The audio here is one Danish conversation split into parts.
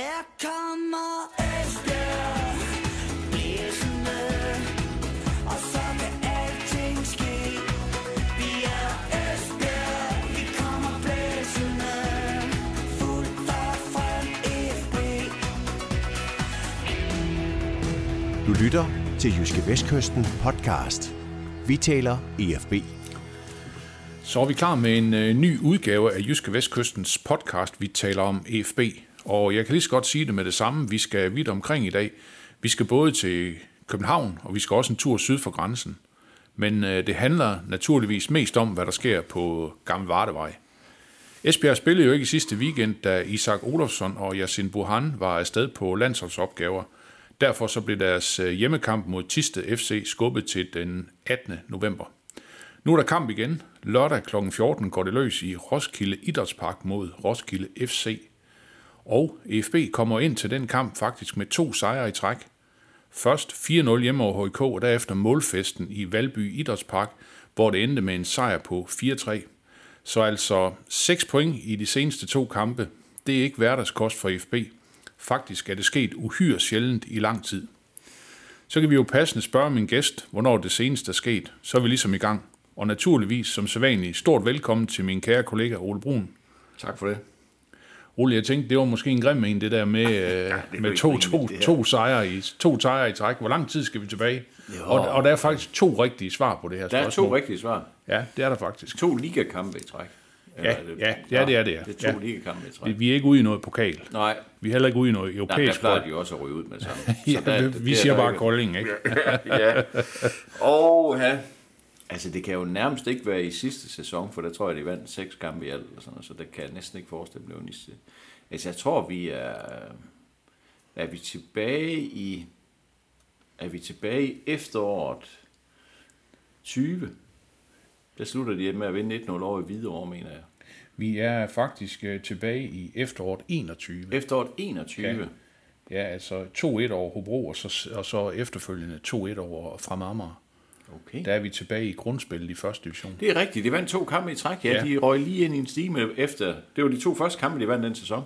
Her kommer Esbjerg Blæsende Og så kan alting ske Vi er Esbjerg Vi kommer blæsende Fuldt og frem FB Du lytter til Jyske Vestkysten podcast. Vi taler EFB. Så er vi klar med en øh, ny udgave af Jyske Vestkystens podcast, vi taler om EFB. Og jeg kan lige så godt sige det med det samme. Vi skal vidt omkring i dag. Vi skal både til København, og vi skal også en tur syd for grænsen. Men øh, det handler naturligvis mest om, hvad der sker på Gamle Vardevej. Esbjerg spillede jo ikke i sidste weekend, da Isak Olofsson og Yasin Burhan var afsted på landsholdsopgaver. Derfor så blev deres øh, hjemmekamp mod Tiste FC skubbet til den 18. november. Nu er der kamp igen. Lørdag kl. 14 går det løs i Roskilde Idrætspark mod Roskilde FC. Og FB kommer ind til den kamp faktisk med to sejre i træk. Først 4-0 hjemme over HK, og derefter målfesten i Valby Idrætspark, hvor det endte med en sejr på 4-3. Så altså 6 point i de seneste to kampe. Det er ikke hverdagskost for FB. Faktisk er det sket uhyre sjældent i lang tid. Så kan vi jo passende spørge min gæst, hvornår det seneste er sket. Så er vi ligesom i gang. Og naturligvis, som sædvanligt, stort velkommen til min kære kollega Ole Brun. Tak for det. Ole, jeg tænkte, det var måske en grim en, det der med, ja, jo med ikke to, to, det to, sejre i, to sejre i træk. Hvor lang tid skal vi tilbage? Jo. Og, og der er faktisk to rigtige svar på det her Der er spørgsmål. to rigtige svar. Ja, det er der faktisk. To ligakampe i træk. Ja, er ja, ja, det er det, ja. Det er to Ja. ligakampe i træk. Vi, er ikke ude i noget pokal. Nej, Vi er heller ikke ude i noget Nej, der europæisk plejer de også at ryge ud med det samme. Ja, der- vi, det vi er siger der bare ikke- Kolding, ikke? ja. Og ja. Altså, det kan jo nærmest ikke være i sidste sæson, for der tror jeg, de vandt seks kampe i alt, og sådan noget, så det kan jeg næsten ikke forestille mig. det var i- Altså, jeg tror, vi er... Er vi tilbage i... Er vi tilbage i efteråret 20? Der slutter de med at vinde 1-0 over i Hvidovre, mener jeg. Vi er faktisk øh, tilbage i efteråret 21. Efteråret 21. Ja. Ja, altså 2-1 over Hobro, og så, og så efterfølgende 2-1 over fra Amager. Okay. Der er vi tilbage i grundspillet i første division. Det er rigtigt. De vandt to kampe i træk. Ja, Ja. de røg lige ind i en stime efter. Det var de to første kampe, de vandt den sæson.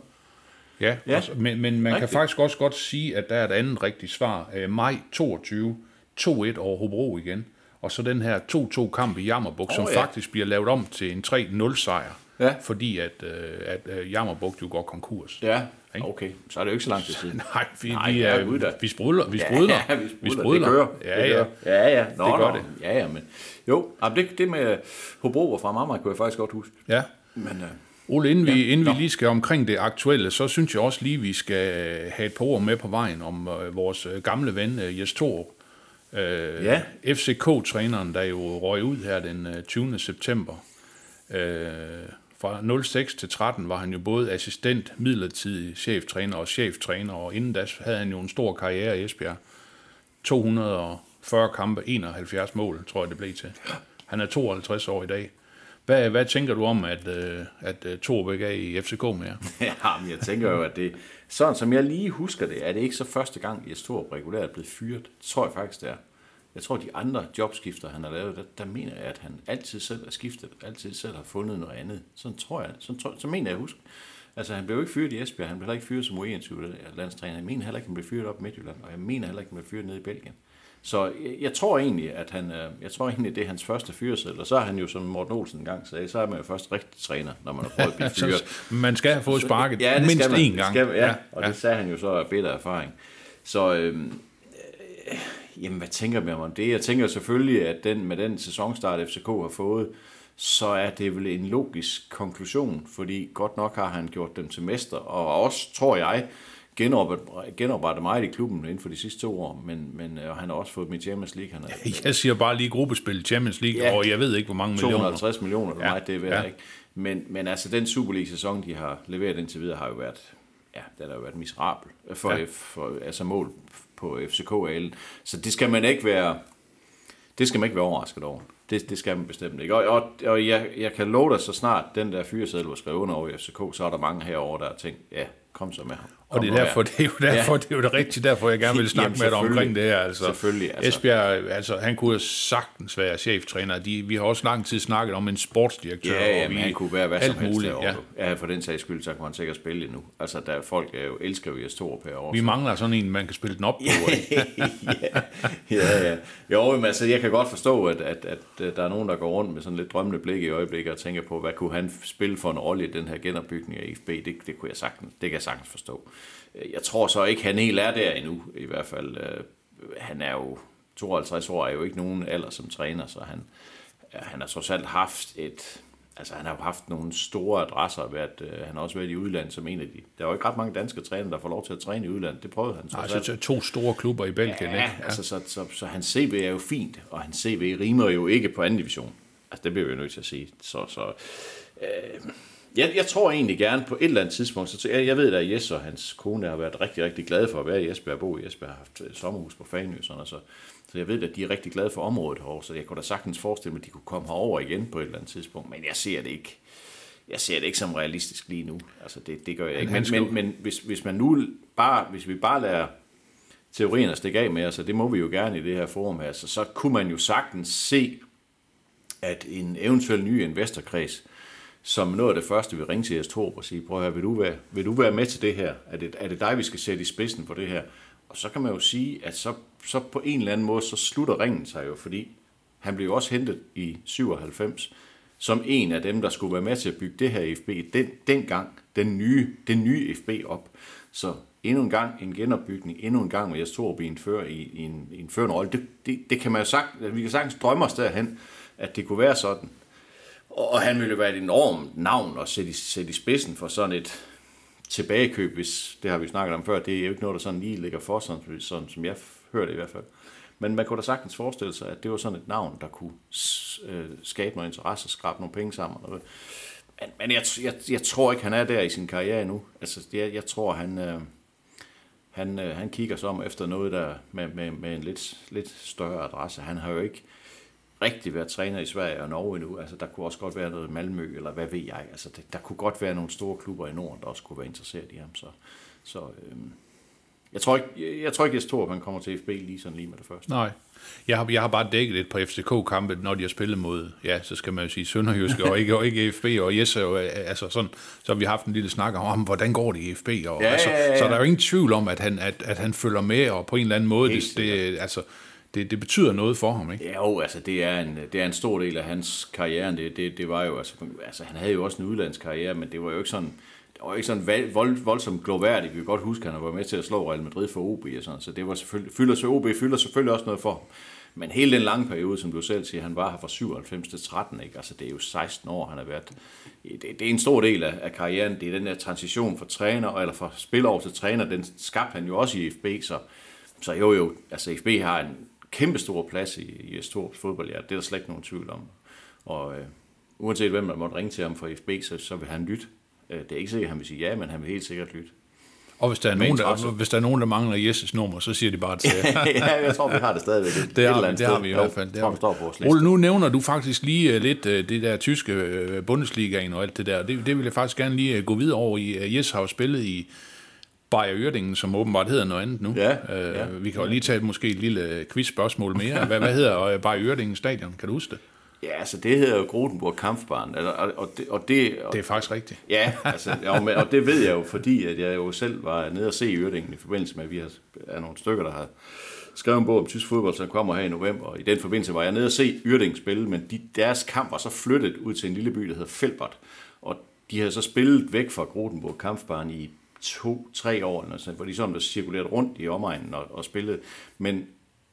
Ja, Ja. og så- men, men man Rigtigt. kan faktisk også godt sige, at der er et andet rigtigt svar. Øh, maj 22, 2-1 over Hobro igen. Og så den her 2-2 kamp i Jammerbuk, oh, som ja. faktisk bliver lavet om til en 3-0 sejr. Ja. Fordi at, øh, at øh, Jammerbuk jo går konkurs. Ja, Ikke? okay. Så er det jo ikke så lang tid siden. Nej, vi, Nej, vi, ja, er, da. vi sprudler. Vi sprudler. Ja, vi sprudler. Det kører. Ja, det ja. Ja, ja. Nå, Det gør nå. det. Ja, ja, men... Jo, jamen, det, det med Hobro og fra Marmar kunne jeg faktisk godt huske. ja. Men øh, Ole, inden, vi, inden vi lige skal omkring det aktuelle, så synes jeg også lige, vi skal have et par ord med på vejen om øh, vores øh, gamle ven øh, Jes Torup. Øh, Ja. FCK-træneren, der jo røg ud her den øh, 20. september. Øh, fra 06 til 13 var han jo både assistent, midlertidig cheftræner og cheftræner, og inden da havde han jo en stor karriere i Esbjerg. 240 kampe, 71 mål, tror jeg det blev til. Han er 52 år i dag. Hvad, hvad tænker du om, at, øh, at øh, Torbæk er i FCK mere? ja, men jeg tænker jo, at det... Sådan som jeg lige husker det, er det ikke så første gang, Jes Torup regulært er blevet fyret. Det tror jeg faktisk, det er. Jeg tror, de andre jobskifter, han har lavet, der, der mener jeg, at han altid selv er skiftet, altid selv har fundet noget andet. Sådan tror jeg, sådan tror, så mener jeg at huske. Altså, han blev ikke fyret i Esbjerg, han blev heller ikke fyret som U21-landstræner. Jeg mener heller ikke, han blev fyret op i Midtjylland, og jeg mener heller ikke, han blev fyret nede i Belgien. Så jeg, jeg tror egentlig, at han, øh, jeg tror egentlig, det er hans første fyreseddel, og så er han jo, som Morten Olsen engang sagde, så er man jo først rigtig træner, når man har prøvet at blive fyret. Man skal have fået sparket Ja, mindst skal man. én gang. Skal, man, ja, og det sagde han jo så af bedre erfaring. Så øhm, øh, jamen, hvad tænker man om det? Jeg tænker selvfølgelig, at den, med den sæsonstart, FCK har fået, så er det vel en logisk konklusion, fordi godt nok har han gjort dem til mester, og også, tror jeg, genoprettet, genoprettet meget i klubben inden for de sidste to år, men, men øh, han har også fået dem i Champions League. Han har, Jeg siger bare lige gruppespil Champions League, Ja. og jeg ved ikke, hvor mange millioner. 250 millioner, hvor Ja, meget det er værd, ja. ikke? Men, men altså, den Super League-sæson, de har leveret indtil videre, har jo været, ja, den har jo været miserabel for, Ja. ja. for altså mål på fck -alen. Så det skal man ikke være, det skal man ikke være overrasket over. Det, det skal man bestemt ikke. Og, og, og jeg, jeg kan love dig, så snart den der fyreseddel var skrevet under over i FCK, så er der mange herover der har tænkt, ja, kom så med ham. Og det er, derfor, det er jo derfor, Ja. det er jo det rigtige, derfor jeg gerne vil snakke Jamen, med dig omkring det her. Altså, Selvfølgelig, altså. Esbjerg, altså, han kunne jo sagtens være cheftræner. De, vi har også lang tid snakket om en sportsdirektør. Ja, ja men vi, han kunne være hvad som helst muligt, ja. Ja. for den sags skyld, så kunne han sikkert spille endnu. Altså, der folk er jo, elsker jo Jes Torup herovre. Vi mangler sådan en, man kan spille den op på. ja, ja, ja. Jo, men altså, jeg kan godt forstå, at, at, at, at der er nogen, der går rundt med sådan lidt drømmende blik i øjeblikket og tænker på, hvad kunne han spille for en rolle i den her genopbygning af IFB? Det, det, kunne jeg sagtens, det kan jeg sagtens forstå. Jeg tror så ikke, han helt er der endnu, i hvert fald. Øh, Han er jo 52 år, er jo ikke nogen alder som træner, så han, han har trods alt haft et... Altså, han har jo haft nogle store adresser, været, øh, han har også været i udlandet som en af de... Der er jo ikke ret mange danske trænere, der får lov til at træne i udlandet. Det prøvede han alt. Altså to store klubber i Belgien. Ja, ikke? ja. Altså, så, så, så hans CV er jo fint, og hans CV rimer jo ikke på anden division. Altså, det bliver vi jo nødt til at sige. Så, så øh, jeg, jeg tror egentlig gerne på et eller andet tidspunkt, så jeg, jeg ved da, at Jes og hans kone har været rigtig, rigtig glade for at være i Esbjerg, bo i Esbjerg, har haft et sommerhus på Fanø, sådan, og så, så jeg ved at de er rigtig glade for området herovre, så jeg kunne da sagtens forestille mig, at de kunne komme herover igen på et eller andet tidspunkt, men jeg ser det ikke. Jeg ser det ikke som realistisk lige nu. Altså, det, det gør jeg ikke. Men, men, men hvis, hvis man nu bare, hvis vi bare lader teorien at stikke af med og det må vi jo gerne i det her forum her, så, så kunne man jo sagtens se, at en eventuel ny investorkreds, som noget af det første vil ringe til jeres Torp og sige, prøv at høre, vil du, være, vil du være med til det her? Er det, er det dig, vi skal sætte i spidsen for det her? Og så kan man jo sige, at så, så på en eller anden måde, så slutter ringen sig jo, fordi han blev jo også hentet i 97, som en af dem, der skulle være med til at bygge det her FB, den, dengang, den nye, den nye FB op. Så endnu en gang en genopbygning, endnu en gang med Jes Torup i en, før, i, i en, i en førende rolle. Det, det, det, kan man jo sagt, vi kan sagtens drømme os derhen, at det kunne være sådan. Og, og han ville jo være et enormt navn at sætte i, sætte i spidsen for sådan et tilbagekøb, hvis det har vi snakket om før. Det er jo ikke noget, der sådan lige ligger for, sådan, sådan som jeg hører det i hvert fald. Men man kunne da sagtens forestille sig, at det var sådan et navn, der kunne øh, skabe noget interesse og skrabe nogle penge sammen. Men, men jeg, jeg, jeg tror ikke, han er der i sin karriere endnu. Altså, jeg, jeg tror, han, øh, han, øh, han kigger sig om efter noget, der med, med, med en lidt, lidt større adresse. Han har jo ikke rigtig været træner i Sverige og Norge endnu. Altså, der kunne også godt være noget Malmø, eller hvad ved jeg. Altså, det, der kunne godt være nogle store klubber i Norden, der også kunne være interesseret i ham. Så, så øh, jeg tror ikke, jeg, jeg tror ikke, at Torp, han kommer til FB lige sådan lige med det første. Nej. Jeg har, jeg har bare dækket lidt på FCK-kampe, når de har spillet mod, ja, så skal man jo sige Sønderjyske, og ikke, og ikke FB, og Jes er jo, øh, altså sådan, så har vi haft en lille snak om, hvordan går det i FB, og Ja, altså, ja, ja, ja. så der er jo ingen tvivl om, at han, at, at han følger med, og på en eller anden måde, Helt det, det, altså, det, det betyder noget for ham, ikke? Jo, altså det er, en, det er en stor del af hans karriere. Det, det, det var jo, altså, altså, han havde jo også en udlandskarriere, men det var jo ikke sådan, det var ikke sådan vold, vold, voldsomt gloværdigt. Vi kan godt huske, at han var med til at slå Real Madrid for OB og sådan, så det var selvfølgelig, fylder, så OB fylder selvfølgelig også noget for ham. Men hele den lange periode, som du selv siger, han var her fra 97 til 13, ikke? Altså, det er jo 16 år, han har været. Det, det er en stor del af, af karrieren. Det er den der transition fra træner, eller fra spiller over til træner, den skabte han jo også i FB, så, så jo jo, altså FB har en kæmpe stor plads i, i Storps fodbold, ja, det er der slet ikke nogen tvivl om. Og øh, uanset hvem der måtte ringe til ham fra FB, så, så vil han lytte. Øh, det er ikke sikkert, at han vil sige ja, men han vil helt sikkert lytte. Og hvis der, er nogen, der, hvis der er nogen, der mangler Jes' nummer, så siger de bare til ja, jeg tror, vi har det stadigvæk. Et, Det et har, vi, det har vi i hvert fald. Det tror, det står på vores liste. Ole, nu nævner du faktisk lige øh, lidt øh, det der tyske øh, Bundesligaen og alt det der. Det, det vil jeg faktisk gerne lige gå videre over i. Øh, Jes har jo spillet i Bayer Ørdingen, som åbenbart hedder noget andet nu. Ja, øh, ja. Vi kan jo lige tage et, måske et lille quiz-spørgsmål mere. Hvad, hvad hedder øh, Bayer Ørdingen stadion? Kan du huske det? Ja, altså det hedder jo Grotenburg Kampfbahn, og, og, og, det, og det, og, Det er faktisk rigtigt. Ja, altså, men- og det ved jeg jo, fordi at jeg jo selv var nede og se Ørdingen i forbindelse med, at vi har, er nogle stykker, der har skrevet en bog om tysk fodbold, som kommer her i november. Og i den forbindelse var jeg nede og se Ørdingen spille, men de, deres kamp var så flyttet ud til en lille by, der hedder Felbert. Og de havde så spillet væk fra Grotenburg Kampfbahn i to-tre år, eller sådan, noget, hvor de sådan der cirkuleret rundt i omegnen og, og spillede. Men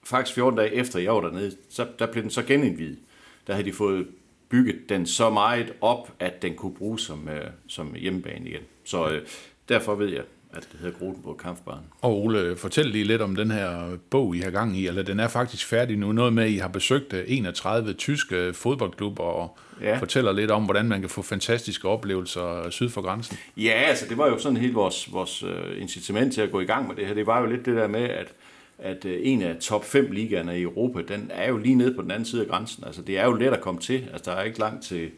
faktisk 14 dage efter jeg var dernede, så der blev den så genindvidet. Der havde de fået bygget den så meget op, at den kunne bruges som, øh, som hjemmebane igen. Så øh, derfor ved jeg, at det hedder Grotenburg Kampfbahn. Og Ole, fortæl lige lidt om den her bog, I har gang i, eller den er faktisk færdig nu. Noget med, at I har besøgt øh, 31 tyske fodboldklubber, og ja. Fortæller lidt om, hvordan man kan få fantastiske oplevelser syd for grænsen. Ja, altså det var jo sådan helt vores, vores uh, incitament til at gå i gang med det her. Det var jo lidt det der med, at, at en af top 5 ligaerne i Europa, den er jo lige nede på den anden side af grænsen. Altså det er jo let at komme til. Altså der er ikke langt til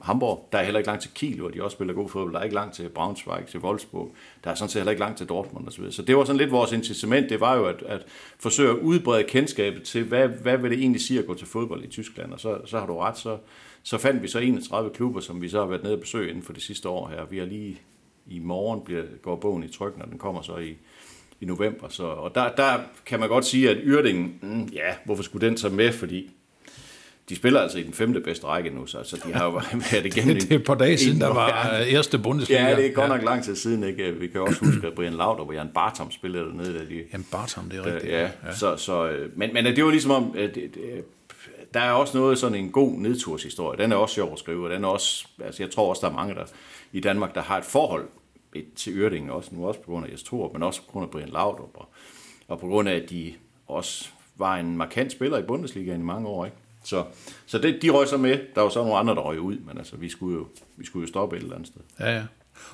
Hamburg. Der er heller ikke langt til Kiel, hvor de også spiller god fodbold. Der er ikke langt til Braunschweig, til Wolfsburg. Der er sådan set heller ikke langt til Dortmund osv. Så, videre. så det var sådan lidt vores incitament. Det var jo at, at forsøge at udbrede kendskabet til, hvad, hvad vil det egentlig sige at gå til fodbold i Tyskland. Og så, så har du ret, så, så fandt vi så 31 klubber, som vi så har været nede og besøge inden for det sidste år her. Vi har lige i morgen bliver, går bogen i tryk, når den kommer så i, i november. Så, og der, der kan man godt sige, at Yrdingen, mm, ja, hvorfor skulle den så med? Fordi de spiller altså i den femte bedste række nu, så, så de har jo været igennem... Det er et par dage siden, der var Ja. erste Bundesliga. Ja, det er godt nok lang tid siden, ikke? Vi kan også huske, at Brian Laudrup og Jan Bartom spillede dernede, da de... Jamen, Bartom, det er rigtigt. Ja, ja. Så, så, øh, men, men det var ligesom om, at det, det, der er også noget sådan en god nedturshistorie. Den er også sjov at skrive, og den er også, altså jeg tror også, der er mange der i Danmark, der har et forhold et, til Ørdingen også, nu også på grund af Jes Thor, men også på grund af Brian Laudrup, og, og på grund af, at de også var en markant spiller i Bundesligaen i mange år, ikke? Så, så det, de røg så med. Der var så nogle andre, der røg ud, men altså, vi skulle jo, vi skulle jo stoppe et eller andet sted. Ja, ja.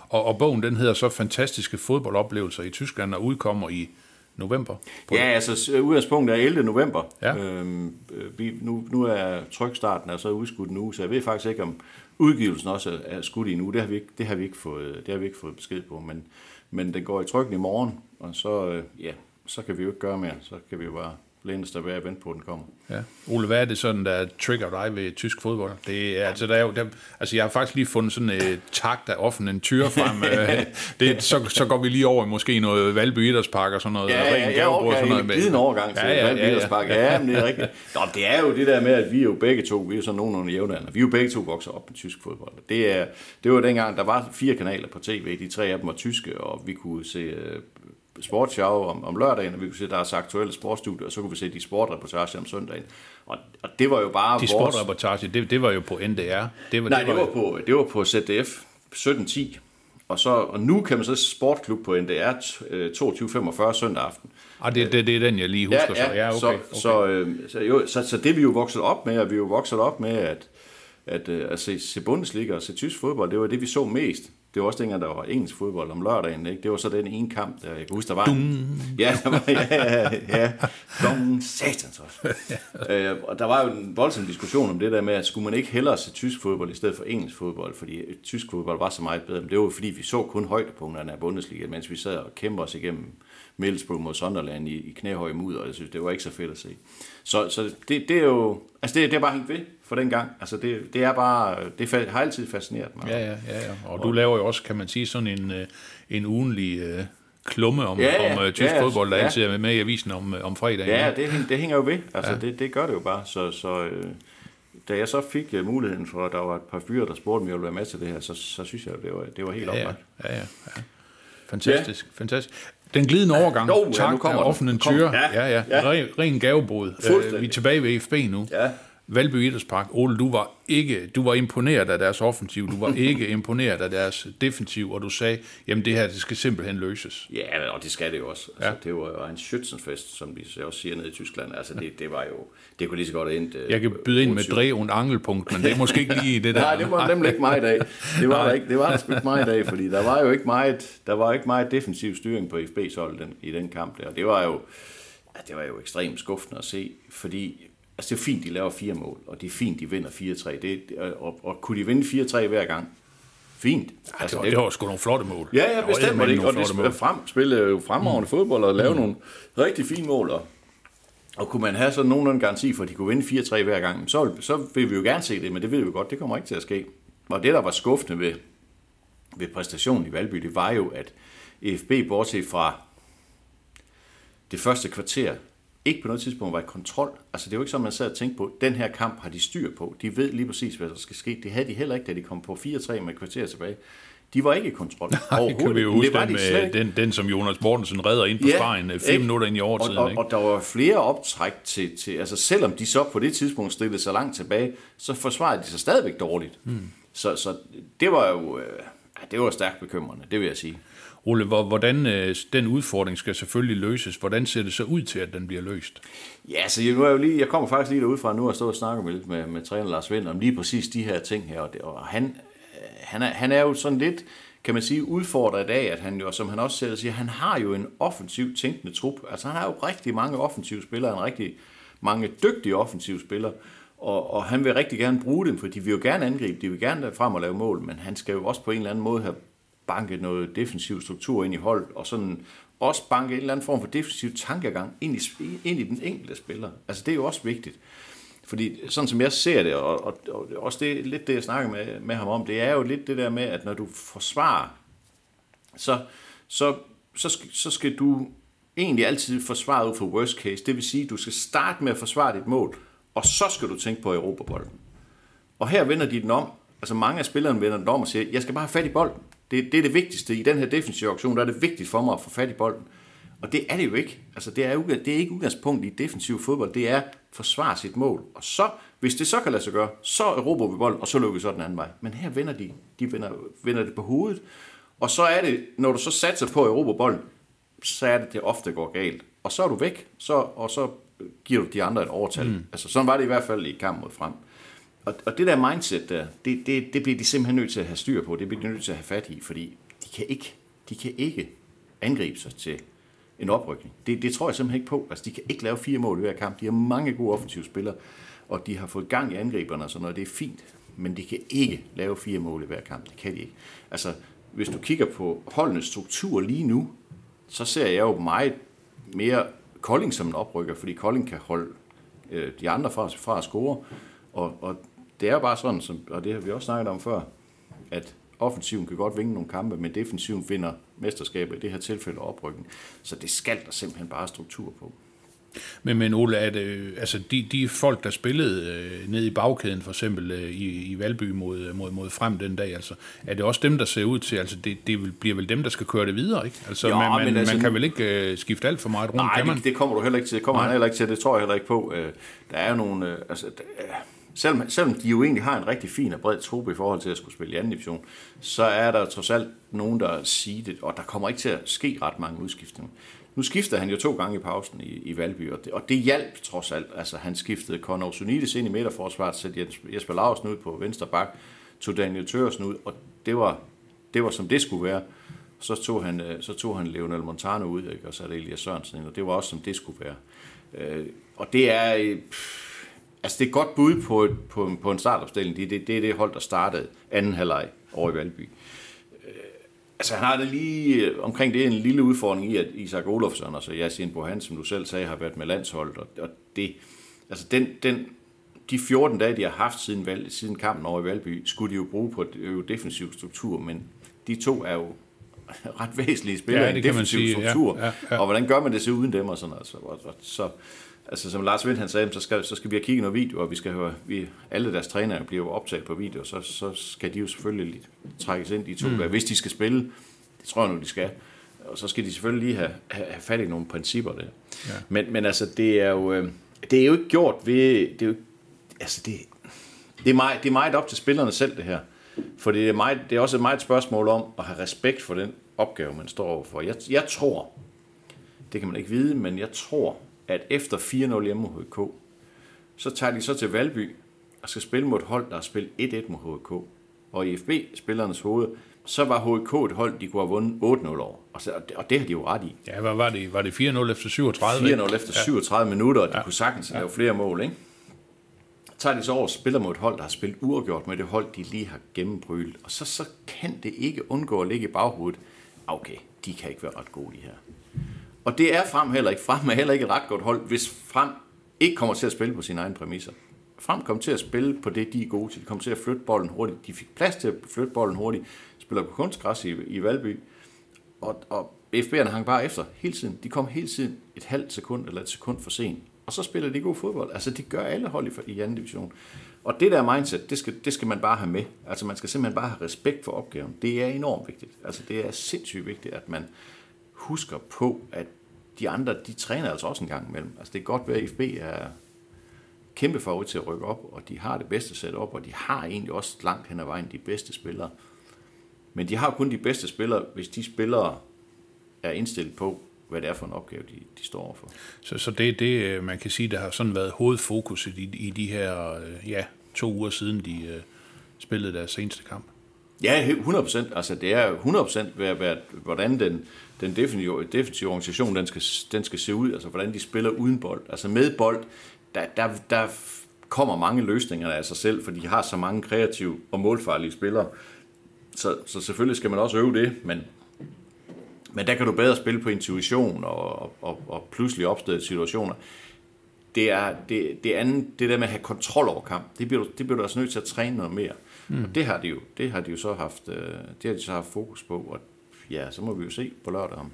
Og, og bogen, den hedder så Fantastiske fodboldoplevelser i Tyskland, og udkommer i november. Ja, altså s- udgangspunktet er 11. november. Ja. Øhm, øh, vi, nu, nu er trykstarten er så udskudt uge, så jeg ved faktisk ikke, om udgivelsen også er, skudt i uge. Det har vi ikke, det har vi ikke, fået, det har vi ikke fået besked på, men, men den går i trykken i morgen, og så, øh, ja, så kan vi jo ikke gøre mere. Så kan vi jo bare læne os tilbage og vente på, at den kommer. Ja. Ole, hvad er det sådan, der trigger dig ved tysk fodbold? Det er, altså, der er jo, der, altså, jeg har faktisk lige fundet sådan et takt af offentlig tyre frem. Øh, det, så, så går vi lige over i måske noget Valby Idrætspark og sådan noget. Ja, ja, ja, gavebord og okay, sådan noget. en glidende overgang til ja, ja, ja, ja. ja, ja. men det er rigtigt. Nå, det er jo det der med, at vi er jo begge to, vi er jo sådan nogenlunde jævnaldrende, vi er jo begge to vokset op med tysk fodbold. Det, er, det var dengang, der var fire kanaler på tv, de tre af dem var tyske, og vi kunne se sportsshow om, om lørdagen, og vi kunne se deres aktuelle sportsstudier, og så kunne vi se de sportreportager om søndagen. Og, og det var jo bare De vores... sportreportage, det, det var jo på NDR. Det var, Nej, det var på, det var på ZDF 1710. Og, så, og nu kan man så sportklub på NDR øh, 22.45 søndag aften. Ah, det, det, det er den, jeg lige husker. så. Ja, okay, så, okay. Så, øh, så, jo, så, så det vi jo vokset op med, og vi er jo vokset op med at, at, øh, at se, se Bundesliga og se tysk fodbold. Det var det, vi så mest. Det var også dengang, der var engelsk fodbold om lørdagen. Ikke? Det var så den ene kamp, der jeg kan huske, der var... En, ja, der var, ja, ja, ja. Dum, satans også. øh, og der var jo en voldsom diskussion om det der med, at skulle man ikke hellere se tysk fodbold i stedet for engelsk fodbold, fordi tysk fodbold var så meget bedre. Men det var jo fordi, vi så kun højdepunkterne af Bundesliga, mens vi sad og kæmper os igennem Middlesbrough mod Sunderland i, i knæhøj mudder, og jeg synes, det var ikke så fedt at se. Så, så det, det er jo, altså det, det er bare hængt ved for den gang. Altså det, det er bare, det har altid fascineret mig. Ja, ja, ja, ja. Og du laver jo også, kan man sige, sådan en, øh, en ugenlig øh, klumme om, Ja, ja, om øh, tysk ja, fodbold, der ja. altid er med i avisen om, øh, om fredagen. Ja, det, hæng- det hænger jo ved. Altså, ja. det, det gør det jo bare. Så, så øh, da jeg så fik øh, muligheden for, at der var et par fyre, der spurgte, om jeg ville være med til det her, så, så synes jeg, det var, det var helt ja, ja, oplagt. ja, ja, ja. Fantastisk, ja. fantastisk. Den glidende overgang, Jo, ja, nu tak kommer af den. offentlig Kom. tyre. Ja, Ja, ja. ja. Ren, ren gavebod. Øh, vi er tilbage ved FB nu. Ja. Valby Idrætspark. Ole, du var, ikke, du var imponeret af deres offensiv, du var ikke imponeret af deres defensiv, og du sagde, jamen det her, det skal simpelthen løses. Ja, og det skal det jo også. Altså, Ja. Det var jo en Schützenfest, som vi så også siger nede i Tyskland. Altså, det, det var jo, det kunne lige så godt endt... øh, Jeg kan byde ind med 28. dreven angelpunkt, men det er måske ikke lige det der. Nej, det var nemlig ikke mig i dag. Det var, der ikke, det var der sgu ikke mig i dag, fordi der var jo ikke meget, der var ikke meget defensiv styring på FB's hold den, i den kamp der. Det var jo, det var jo ekstremt skuffende at se, fordi altså det er fint, de laver fire mål, og det er fint, de vinder 4-3. Det, og, og, kunne de vinde 4-3 hver gang? Fint. Altså, det, var, det var sgu nogle flotte mål. Ja, ja, bestemt. Det, og det spiller frem, spille jo fremragende mm. fodbold og lave mm. nogle rigtig fine mål. Og, og kunne man have sådan nogenlunde garanti for, at de kunne vinde 4-3 hver gang, så, så vil vi jo gerne se det, men det ved vi godt, det kommer ikke til at ske. Og det, der var skuffende ved, ved præstationen i Valby, det var jo, at EFB, bortset fra det første kvarter, ikke på noget tidspunkt var i kontrol. Altså det er jo ikke sådan, man sad og tænkte på, den her kamp har de styr på. De ved lige præcis, hvad der skal ske. Det havde de heller ikke, da de kom på 4-3 med kvarter tilbage. De var ikke i kontrol. Det kan vi jo huske det var den, de med ikke. den, den, som Jonas Mortensen redder ind på Ja, stregen øh, fire ikke? minutter ind i overtiden. Og, og, ikke? og der var flere optræk til, til, altså selvom de så på det tidspunkt stillede sig langt tilbage, så forsvarede de sig stadigvæk dårligt. Hmm. Så, så det var jo, øh, det var stærkt bekymrende, det vil jeg sige. Ole, hvordan øh, den udfordring skal selvfølgelig løses? Hvordan ser det så ud til, at den bliver løst? Ja, så jeg, nu er jeg, jo lige, jeg kommer faktisk lige derudfra nu og stå og snakke med, med, med træner Lars Vind om lige præcis de her ting her. Og, det, og han, øh, han, er, han er jo sådan lidt, kan man sige, udfordret af, at han jo, som han også selv siger, han har jo en offensiv tænkende trup. Altså han har jo rigtig mange offensive spillere, en rigtig mange dygtige offensive spillere. Og, og han vil rigtig gerne bruge dem, for de vil jo gerne angribe, de vil gerne frem og lave mål, men han skal jo også på en eller anden måde have banke noget defensiv struktur ind i hold, og sådan også banke en eller anden form for defensiv tankegang ind i, ind i den enkelte spiller. Altså det er jo også vigtigt. Fordi sådan som jeg ser det, og, og, og også det, lidt det, jeg snakker med, med ham om, det er jo lidt det der med, at når du forsvarer, så, så, så, skal, så skal du egentlig altid forsvare ud for worst case. Det vil sige, at du skal starte med at forsvare dit mål, og så skal du tænke på Europabolden. Og her vender de den om. Altså mange af spillerne vender den om og siger, jeg skal bare have fat i bolden. Det, det er det vigtigste i den her defensive auktion, der er det vigtigt for mig at få fat i bolden. Og det er det jo ikke. Altså, det, er, det er ikke udgangspunkt i defensiv fodbold. Det er forsvare sit mål. Og så, hvis det så kan lade sig gøre, så erobrer vi bolden, og så lukker vi så den anden vej. Men her vender de, de vender, vender det på hovedet. Og så er det, når du så satser på at bolden, så er det, det ofte går galt. Og så er du væk, så, og så giver du de andre et overtal. Mm. Altså, sådan var det i hvert fald i kamp mod frem. Og, og det der mindset der, det, det, det bliver de simpelthen nødt til at have styr på. Det bliver de nødt til at have fat i, fordi de kan ikke, de kan ikke angribe sig til en oprykning. Det, det tror jeg simpelthen ikke på. Altså, de kan ikke lave fire mål i hver kamp. De har mange gode offensive spillere, og de har fået gang i angriberne og sådan noget. Det er fint, men de kan ikke lave fire mål i hver kamp. Det kan de ikke. Altså, hvis du kigger på holdenes struktur lige nu, så ser jeg jo meget mere Kolding som en oprykker, fordi Kolding kan holde øh, de andre fra, fra at score. Og, og det er bare sådan, som, og det har vi også snakket om før, at offensiven kan godt vinde nogle kampe, men defensiven vinder mesterskabet, i det her tilfælde oprykning. Så det skal der simpelthen bare struktur på. Men, men Ole, er det, altså de, de folk, der spillede øh, ned i bagkæden, for eksempel øh, i, i Valby mod, mod, mod frem den dag, altså, er det også dem, der ser ud til, altså det, det bliver vel dem, der skal køre det videre, ikke? Altså, jo, man, man, altså, man kan vel ikke øh, skifte alt for meget rundt, nej, kan man? Det, det kommer du heller ikke til, det kommer nej. han heller ikke til, det tror jeg heller ikke på. Øh, der er jo nogle, øh, altså, der, selvom, selvom de jo egentlig har en rigtig fin og bred truppe i forhold til at skulle spille i anden division, så er der trods alt nogen, der siger det, og der kommer ikke til at ske ret mange udskiftninger. Nu skifter han jo to gange i pausen i, i Valby, og det, og det hjalp trods alt. Altså, han skiftede Conor Sunides ind i midterforsvaret, satte Jesper Larsen ud på venstre bak, tog Daniel Tørsen ud, og det var, det var som det skulle være. Så tog han, øh, så tog han Leonel Montano ud, ikke? og satte Elias Sørensen ind, og det var også som det skulle være. Øh, og det er... Øh, pff, altså det er et godt bud på, på, på en startopstilling. Det, det, det er det hold, der startede anden halvleg over i Valby. Øh, altså han har det lige øh, omkring det en lille udfordring i, at Isak Olofsson, altså Yasin Bohan, som du selv sagde, har været med landsholdet, og, og det, altså den, den, de 14 dage, de har haft siden, valg, siden kampen over i Valby, skulle de jo bruge på øve defensiv struktur, men de to er jo ret væsentlige spillere ja, i en defensiv sige, struktur, ja, ja, ja. og hvordan gør man det så uden dem og sådan altså, og, og, så altså som Lars Vind han sagde, så skal, så skal vi have kigget noget video, og vi skal høre, vi, alle deres trænere bliver optaget på video, så, så skal de jo selvfølgelig trækkes ind, de to, mm. hvis de skal spille, det tror jeg nu, de skal, og så skal de selvfølgelig lige have, have, have fat i nogle principper der. Ja. Men, men altså, det er jo, øh, det er jo ikke gjort ved, det er jo, altså det, det er, meget, det er meget op til spillerne selv, det her. For det er, meget, det er også et meget spørgsmål om at have respekt for den opgave, man står overfor. Jeg, jeg tror, det kan man ikke vide, men jeg tror, at efter 4-0 hjemme mod HK, så tager de så til Valby og skal spille mod et hold, der har spillet 1-1 mod HK. Og i FB-spillernes hoved, så var HK et hold, de kunne have vundet 8-0 over. Og, så, og det har de jo ret i. Ja, hvad var det? Var det 4-0 efter 37? 4-0 efter ja. 37 minutter, og de ja. kunne sagtens ja. lave flere mål, ikke? tager de så over og spiller mod et hold, der har spillet uafgjort med det hold, de lige har gennembrylet. Og så, så kan det ikke undgå at ligge i baghovedet. Okay, de kan ikke være ret gode, de her. Og det er Frem heller ikke. Frem er heller ikke et ret godt hold, hvis Frem ikke kommer til at spille på sine egne præmisser. Frem kom til at spille på det, de er gode til. De kom til at flytte bolden hurtigt. De fik plads til at flytte bolden hurtigt. Spiller på kunstgræs i, i Valby. Og, og FB'erne hang bare efter hele tiden. De kom hele tiden et halvt sekund eller et sekund for sent. Og så spiller de god fodbold. Altså, det gør alle hold i, i anden division. Og det der mindset, det skal, det skal man bare have med. Altså, man skal simpelthen bare have respekt for opgaven. Det er enormt vigtigt. Altså, det er sindssygt vigtigt, at man, husker på, at de andre, de træner altså også en gang imellem. Altså det er godt ved, at FB er kæmpe favorit til at rykke op, og de har det bedste sat op, og de har egentlig også langt hen ad vejen de bedste spillere. Men de har kun de bedste spillere, hvis de spillere er indstillet på, hvad det er for en opgave, de, de står overfor. Så, så det er det, øh, man kan sige, der har sådan været hovedfokuset i, i de her øh, ja, to uger siden, de uh, spillede deres seneste kamp? Ja, 100%. Altså, det er 100% hvad, hvad, hvordan den, den defensive, defensive organisation den skal, den skal se ud. Altså, hvordan de spiller uden bold. Altså, med bold, der, der, der kommer mange løsninger af sig selv, for de har så mange kreative og målfarlige spillere. Så, så selvfølgelig skal man også øve det, men, men der kan du bedre spille på intuition og, og, og pludselig opståede situationer. Det er det, det andet, det der med at have kontrol over kamp, det bliver, du, det bliver du altså nødt til at træne noget mere. Mm. Og det har de jo, det har de jo så haft, øh, det har de så haft fokus på, og ja, så må vi jo se på lørdag om,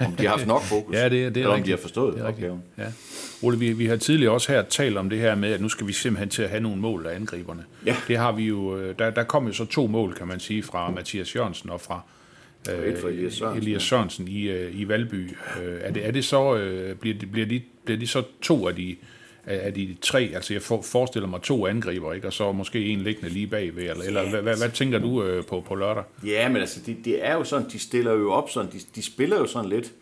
om de har haft nok fokus, Ja, det, det er eller om rigtigt. de har forstået Det er rigtigt. opgaven. Ja. Ole, vi, vi har tidligere også her talt om det her med, at nu skal vi simpelthen til at have nogle mål af angriberne. Ja. Det har vi jo, øh, der, der kom jo så to mål, kan man sige, fra Mathias Jørgensen og fra et for Elias Sørensen. Elias Sørensen i, øh, i Valby. Øh, Er det, er det så, øh, bliver, de, bliver, de, bliver de så to af de, af de tre, altså jeg for, forestiller mig to angriber, ikke? og så måske en liggende lige bagved, eller, eller hvad, hvad, hvad tænker du øh, på, på lørdag? Ja, men altså, det, det er jo sådan, de stiller jo op sådan, de, de spiller jo sådan lidt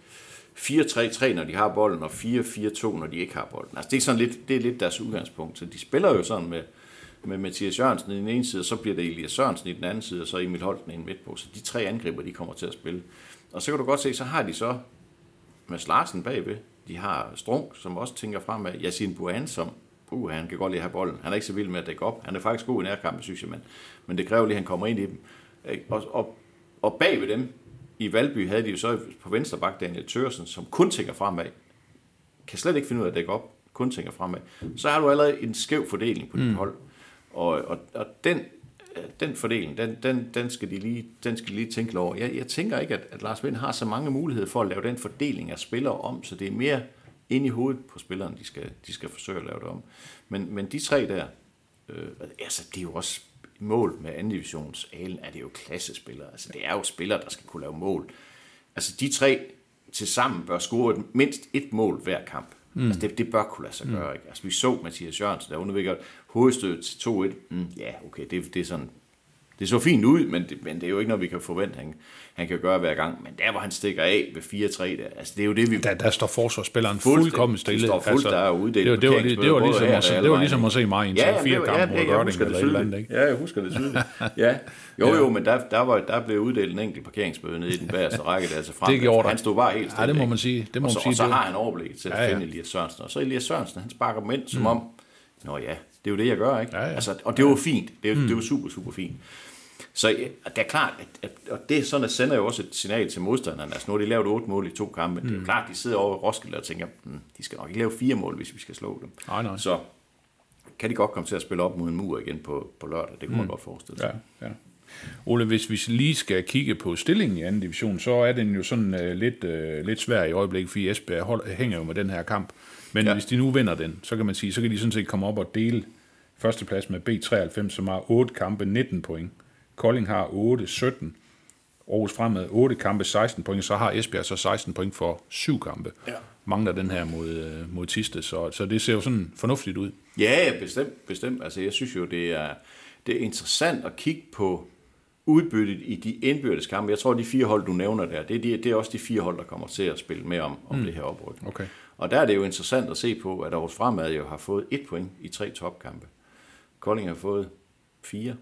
4-3-3, når de har bolden, og 4-4-2, når de ikke har bolden. Altså, det er sådan lidt, det er lidt deres udgangspunkt. Så de spiller jo sådan med, med Mathias Jørgensen i den ene side, og så bliver det Elias Sørensen i den anden side, og så Emil Holten i midt på. Så de tre angriber, de kommer til at spille. Og så kan du godt se, så har de så Mads Larsen bagved. De har Strunk, som også tænker fremad. Yasin Buan, som uh, han kan godt lide at have bolden. Han er ikke så vild med at dække op. Han er faktisk god i nærkampen, synes jeg, men, men det kræver lige, at han kommer ind i dem. Og, og, og bag ved dem, i Valby, havde de jo så på venstre bak Daniel Tørsen, som kun tænker fremad. Kan slet ikke finde ud af at dække op. Kun tænker fremad. Så har du allerede en skæv fordeling på dit mm. hold. Og, og, og den, den fordeling, den, den, den, skal de lige, den skal de lige tænke over. Jeg, jeg tænker ikke, at, at Lars Vind har så mange muligheder for at lave den fordeling af spillere om, så det er mere ind i hovedet på spilleren, de skal, de skal forsøge at lave det om. Men, men de tre der, øh, altså det er jo også mål med anden divisions Alen, er det jo klassespillere. Altså det er jo spillere, der skal kunne lave mål. Altså de tre til sammen bør score et, mindst et mål hver kamp. Mm. Altså det, det bør kunne lade sig gøre. Ikke? Altså vi så Mathias Jørgensen, der undervikker hovedstød til 2-1. Mm, ja, okay, det, det er sådan det så fint ud, men det, men det er jo ikke noget, vi kan forvente, han, han kan gøre hver gang. Men der, hvor han stikker af ved 4-3, der, altså det er jo det, vi... Der, der står forsvarsspilleren fuldkommen stille. De står fuldt, der er uddelt det, var- det, var, det var ligesom, at, her og det var ligesom at se mig i en Ja, ja, jamen, fire det var- kamp ja, mod Gørding eller det et eller andet. Ikke? Ja, jeg husker det tydeligt. Ja. Jo, jo, men der, der, var, der blev uddelt en enkelt parkeringsbøde nede i den bagerste række, der altså frem. Det gjorde der. Han stod bare helt stille. Ja, det må man sige. Det må og så, man sige, og så det har han overblik til at finde Elias Sørensen. Og så Elias Sørensen, han sparker dem ind, som mm. om, nå ja, det er jo det, jeg gør, ikke? Ja, ja. Altså, og det var fint. Det er, mm. det var super, super fint. Så ja, det er klart, at, at, og det er sådan, at sender jo også et signal til modstanderne. Altså nu har de lavet otte mål i to kampe. Mm. Det er jo klart, de sidder over i Roskilde og tænker, mm, de skal nok ikke lave fire mål, hvis vi skal slå dem. Nej, nej. Så kan de godt komme til at spille op mod en mur igen på, på lørdag. Det kunne mm. man godt forestille sig. Ja, ja. Ole, hvis vi lige skal kigge på stillingen i anden division, så er den jo sådan uh, lidt, uh, lidt svær i øjeblikket, fordi Esbjerg hold, hænger jo med den her kamp. Men Ja. hvis de nu vinder den, så kan man sige, så kan de sådan set komme op og dele førsteplads med B93, som har 8 kampe, 19 point. Kolding har 8, 17. Aarhus Fremad 8 kampe, 16 point. Så har Esbjerg så 16 point for 7 kampe. Ja. Mangler den her mod, øh, mod Tiste, så, så det ser jo sådan fornuftigt ud. Ja, ja, bestemt, bestemt. Altså, jeg synes jo, det er, det er interessant at kigge på udbyttet i de indbyrdes kampe. Jeg tror, de fire hold, du nævner der, det er, de, det er også de fire hold, der kommer til at spille med om, om mm. det her opryk. Okay. Og der er det jo interessant at se på, at Aarhus Fremad jo har fået et point i tre topkampe. Kolding har fået fire.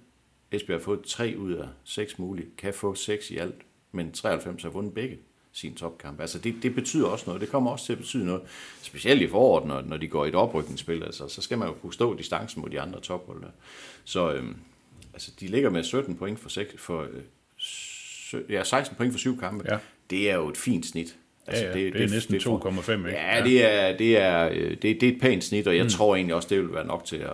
Esbjerg har fået tre ud af seks mulige. Kan få seks i alt, men 93 har vundet begge sine topkampe. Altså det, det betyder også noget. Det kommer også til at betyde noget. Specielt i foråret, når, når de går i et oprykningsspil. Altså, så skal man jo kunne stå distancen mod de andre tophold. der. Så øhm, altså, de ligger med 17 point for, seks, for øh, ja, 16 point for syv kampe. Ja. Det er jo et fint snit. Altså, Ja, ja, det er næsten får- 2,5, ikke? Ja, Ja. det er, det, er, øh, det, det er et pænt snit, og jeg mm. tror egentlig også, det vil være nok til at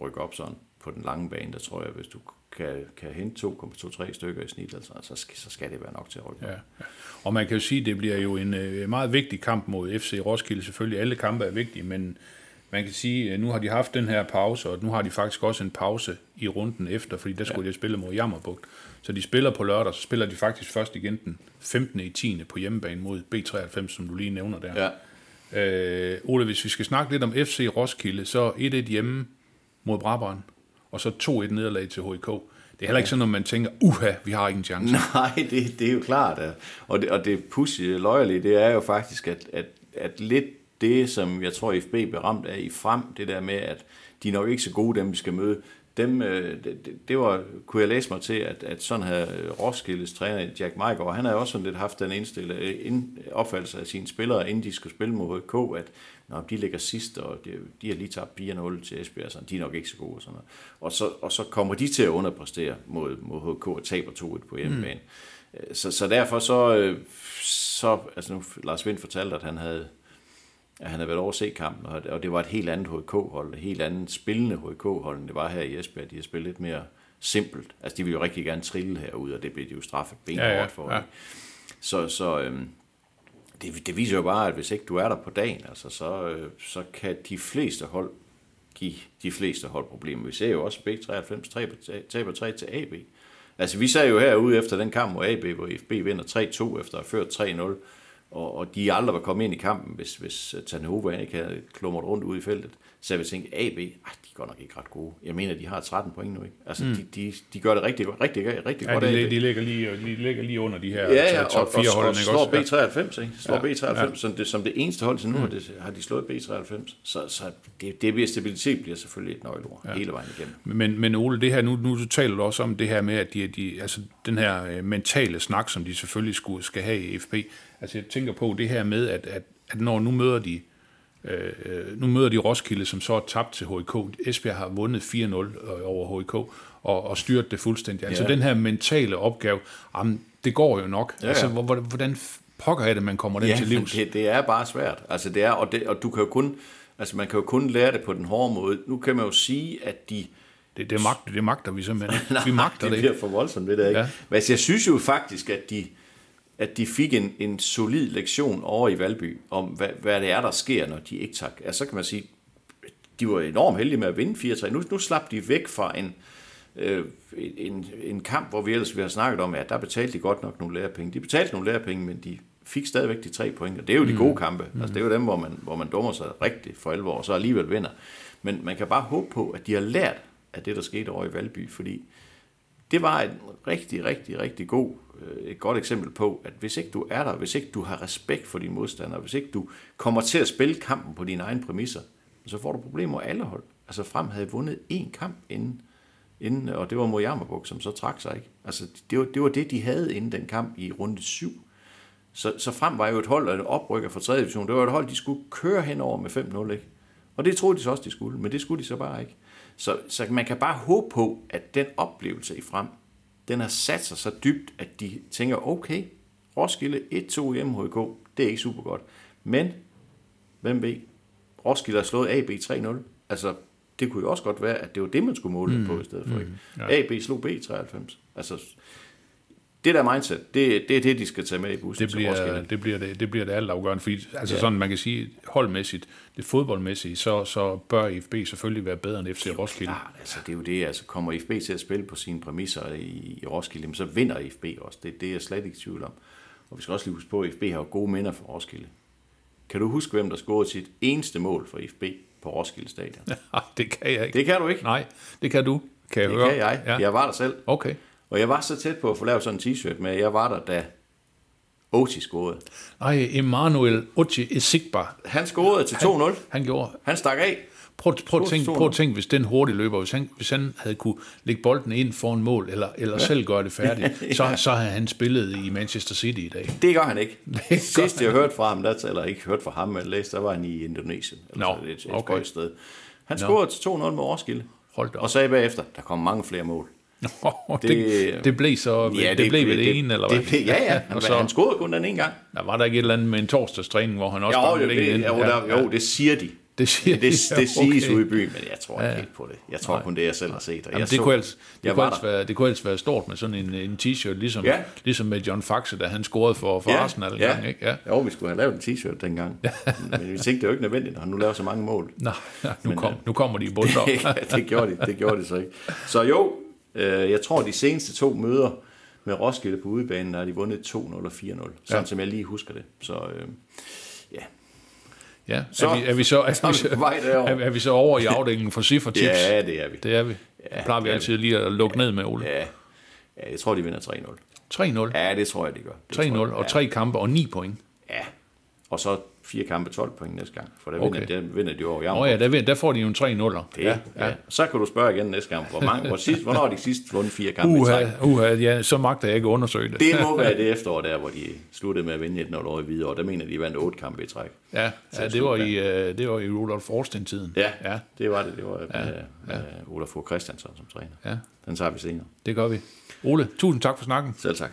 rykke op sådan på den lange bane. Der tror jeg, hvis du kan, kan hente 2,23 stykker i snit, altså, så, skal, så skal det være nok til at rykke op. Ja. ja. Og man kan jo sige, at det bliver jo en øh, meget vigtig kamp mod FC Roskilde. Selvfølgelig alle kampe er vigtige, men man kan sige, at nu har de haft den her pause, og nu har de faktisk også en pause i runden efter, fordi der skulle ja. de spille mod Jammerbugt. Så de spiller på lørdag, så spiller de faktisk først igen den 15. i 10. på hjemmebane mod B93, som du lige nævner der. Ja. Øh, Ole, hvis vi skal snakke lidt om FC Roskilde, så 1-1 hjemme mod Brabrand, og så 2-1 nederlag til HIK. Det er heller ikke sådan, at man tænker, uha, vi har ikke en chance. Nej, det, det er jo klart. at- Og det, og det pussy løjerlige, det er jo faktisk, at, at, at lidt det, som jeg tror, FB blev ramt af i frem, det der med, at de er nok ikke så gode, dem vi skal møde, dem, øh, det, det- var, kunne jeg læse mig til, at, at sådan havde Roskildes træner Jack Majgaard, han havde også sådan lidt haft den indstille, øh, ind, opfattelse af sine spillere, inden de skulle spille mod HK, at når de ligger sidst, og de, de har lige tabt 4-0 til Esbjerg, så de er nok ikke så gode. Og, sådan noget. Og, så, og så kommer de til at underpræstere mod, mod HK og taber 2-1 på hjemmebane. Mm. Så, så derfor så, øh, så, altså nu, Lars Vind fortalte, at han havde, at han havde været over at se kampen, og, det var et helt andet HK-hold, et helt andet spillende HK-hold, end det var her i Esbjerg. De har spillet lidt mere simpelt. Altså, de ville jo rigtig gerne trille herude, og det blev de jo straffet benhårdt Ja, ja, for. ja. Så, så øhm, det, det viser jo bare, at hvis ikke du er der på dagen, altså, så, øh, så kan de fleste hold give de fleste hold problemer. Vi ser jo også, at B93 taber, taber 3 til AB. Altså, vi sad jo herude efter den kamp mod AB, hvor FB vinder 3-2 efter at have ført 3-0, og, og de aldrig var kommet ind i kampen, hvis, hvis Tanhova ikke havde klumret rundt ude i feltet. Så jeg vil tænke, AB, ej, de er godt nok ikke ret gode. Jeg mener, de har 13 point nu, ikke? Altså, mm. de, de, de gør det rigtig, rigtig, rigtig Ja, godt. de, de, ligger lige, de ligger lige under de her Ja, ja, top og, og, 4 hold. og slår B93, ikke? Slår ja, B93 ja. Som, det, som det eneste hold til nu, mm. det, har de slået B93. Så, så det, det bliver stabilitet bliver selvfølgelig et nøgleord ja. hele vejen igennem. Men, men Ole, det her, nu, nu du taler du også om det her med, at de, de, altså, den her øh, mentale snak, som de selvfølgelig skulle, skal have i FB. Altså jeg tænker på det her med, at, at, at når nu møder de øh, øh, nu møder de Roskilde, som så er tabt til HK. Esbjerg har vundet 4-0 over HK og, og styrt det fuldstændig. Altså Ja. den her mentale opgave, jamen, det går jo nok. Ja, ja. Altså, hvor- hvor- hvordan pokker er det, man kommer den Ja, til livs? det, det er bare svært. Altså det er, og, det, og du kan jo kun, altså man kan jo kun lære det på den hårde måde. Nu kan man jo sige, at de, Det, det, magter, det magter vi simpelthen ikke. Vi magter det det bliver ikke. for voldsomt, det der ikke. Ja. Men altså, jeg synes jo faktisk, at de, at de fik en, en solid lektion over i Valby, om hvad, hvad det er, der sker, når de ikke tager. Altså, så kan man sige, de var enormt heldige med at vinde 4-3. Nu, nu slap de væk fra en, øh, en, en kamp, hvor vi ellers vi har snakket om, at der betalte de godt nok nogle lærepenge. De betalte nogle lærepenge, men de fik stadigvæk de tre point, og det er jo de gode kampe. Altså, det er jo dem, hvor man, hvor man dummer sig rigtig for alvor, og så alligevel vinder. Men man kan bare håbe på, at de har lært af det, der skete over i Valby, fordi det var en rigtig, rigtig, rigtig god, Øh, et godt eksempel på, at hvis ikke du er der, hvis ikke du har respekt for dine modstandere, hvis ikke du kommer til at spille kampen på dine egne præmisser, så får du problemer med alle hold. Altså Frem havde vundet én kamp inden, inden og det var mod Jammerbuk, som så trak sig. Ikke? Altså det var, det var det, de havde inden den kamp i runde 7. Så, så Frem var jo et hold, og en oprykker fra 3. division. Det var et hold, de skulle køre henover med 5-0. Ikke? Og det troede de så også, de skulle, men det skulle de så bare ikke. Så, så man kan bare håbe på, at den oplevelse i frem, den har sat sig så dybt, at de tænker, okay, Roskilde 1-2 i MHK, det er ikke super godt. Men, hvem ved, Roskilde har slået AB 3-0. Altså, det kunne jo også godt være, at det var det, man skulle måle mm. på i stedet for. Ikke? ja. AB slog B 93. Altså, det der mindset, det, det er det, de skal tage med i bussen det bliver, det bliver det, det bliver det altafgørende, fordi altså Ja. sådan, man kan sige, holdmæssigt, det fodboldmæssigt, så, så bør IFB selvfølgelig være bedre end FC Roskilde. Klart, altså det er jo det, altså kommer IFB til at spille på sine præmisser i, i Roskilde, men så vinder IFB også. Det, det er jeg slet ikke i tvivl om. Og vi skal også lige huske på, at IFB har jo gode minder for Roskilde. Kan du huske, hvem der scorede sit eneste mål for IFB på Roskilde Stadion? Nej, det kan jeg ikke. Det kan du ikke. Nej, det kan du, kan jeg Det høre. kan jeg. Ja. Jeg var der selv. Okay. Og jeg var så tæt på at få lavet sådan en t-shirt med, jeg var der, da Oti scorede. Ej, Emanuel Uchi Esigba, Han scorede til 2-0. han gjorde... Han stak af. Prøv, prøv, at tænke, prøv at tænke, hvis den hurtige løber, hvis han, hvis han havde kunne lægge bolden ind foran mål, eller, eller ja. selv gøre det færdigt, så, så havde han spillet i Manchester City i dag. Det gør han ikke. Sidst jeg hørte fra ham, der, eller ikke hørt fra ham, men læste, der var han i Indonesien. Nå, så et, et okay. sted. Han scorede til 2-0 med Roskilde. Hold da op. Og sagde bagefter, der kommer mange flere mål. Det, det, det blev så ja, det, det blev ved det, ene, eller hvad? Det, blev- ja, ja. Han, og så, han scorede kun den ene gang. der var der ikke et eller andet med en torsdagstræning, hvor han også Jo, jo, en det, jo, der, jo, det siger de. det siger Det, det, de, det siges okay. ude i byen, men jeg tror ikke Ja. helt på det. Jeg tror kun det, jeg selv har set. Og Jamen, jeg det, så- kunne ellers, det, jeg kunne ellers være, det kunne ellers være stort med sådan en, en t-shirt, ligesom, Ja. ligesom med John Faxe, da han scorede for, for Arsenal ja. gang, ikke? Ja. Jo, vi skulle have lavet en t-shirt dengang. men vi tænkte, det er jo ikke nødvendigt, når han nu laver så mange mål. Nå, ja, nu, Men, kom, øh, nu kommer de i bund det, det, gjorde de, det gjorde de så ikke. Så jo, jeg tror, de seneste to møder med Roskilde på udebanen, der har de vundet 2-0 og 4-0. Sådan Ja. ja. som jeg lige husker det. Så øh, ja. Ja, Så- er, vi, er, vi så, er, så er vi vi så, er, er vi så over i afdelingen for cifretips? ja, det er vi. Det er vi. Ja, det plejer vi altid lige at lukke ned med, Ole. Ja, ja jeg tror, de vinder 3-0. 3-0. Ja, det tror jeg, de gør. Det 3-0 tror jeg. og tre kampe og 9 point. Ja, Og så fire kampe 12 point næste gang, for der Okay. vinder, der vinder de over i Nå ja, der, der får de jo en 3 0 det, ja, ja. Så kan du spørge igen næste gang, hvor mange, hvor sidst, hvornår de sidst vundet fire kampe i træk? Uha, uha, ja, så magter jeg ikke at undersøge det. Det må være det efterår der, hvor de sluttede med at vinde 1-0 over i Hvidovre. Der mener de, vandt otte kampe i træk. Ja, ja det, var i, øh, det var i Rudolf Forsten-tiden. Ja, ja, ja, det var det. Det var med, med Olaf Fogh Christiansen som træner. ja, Den tager vi senere. det gør vi. Ole, tusind tak for snakken. Selv tak.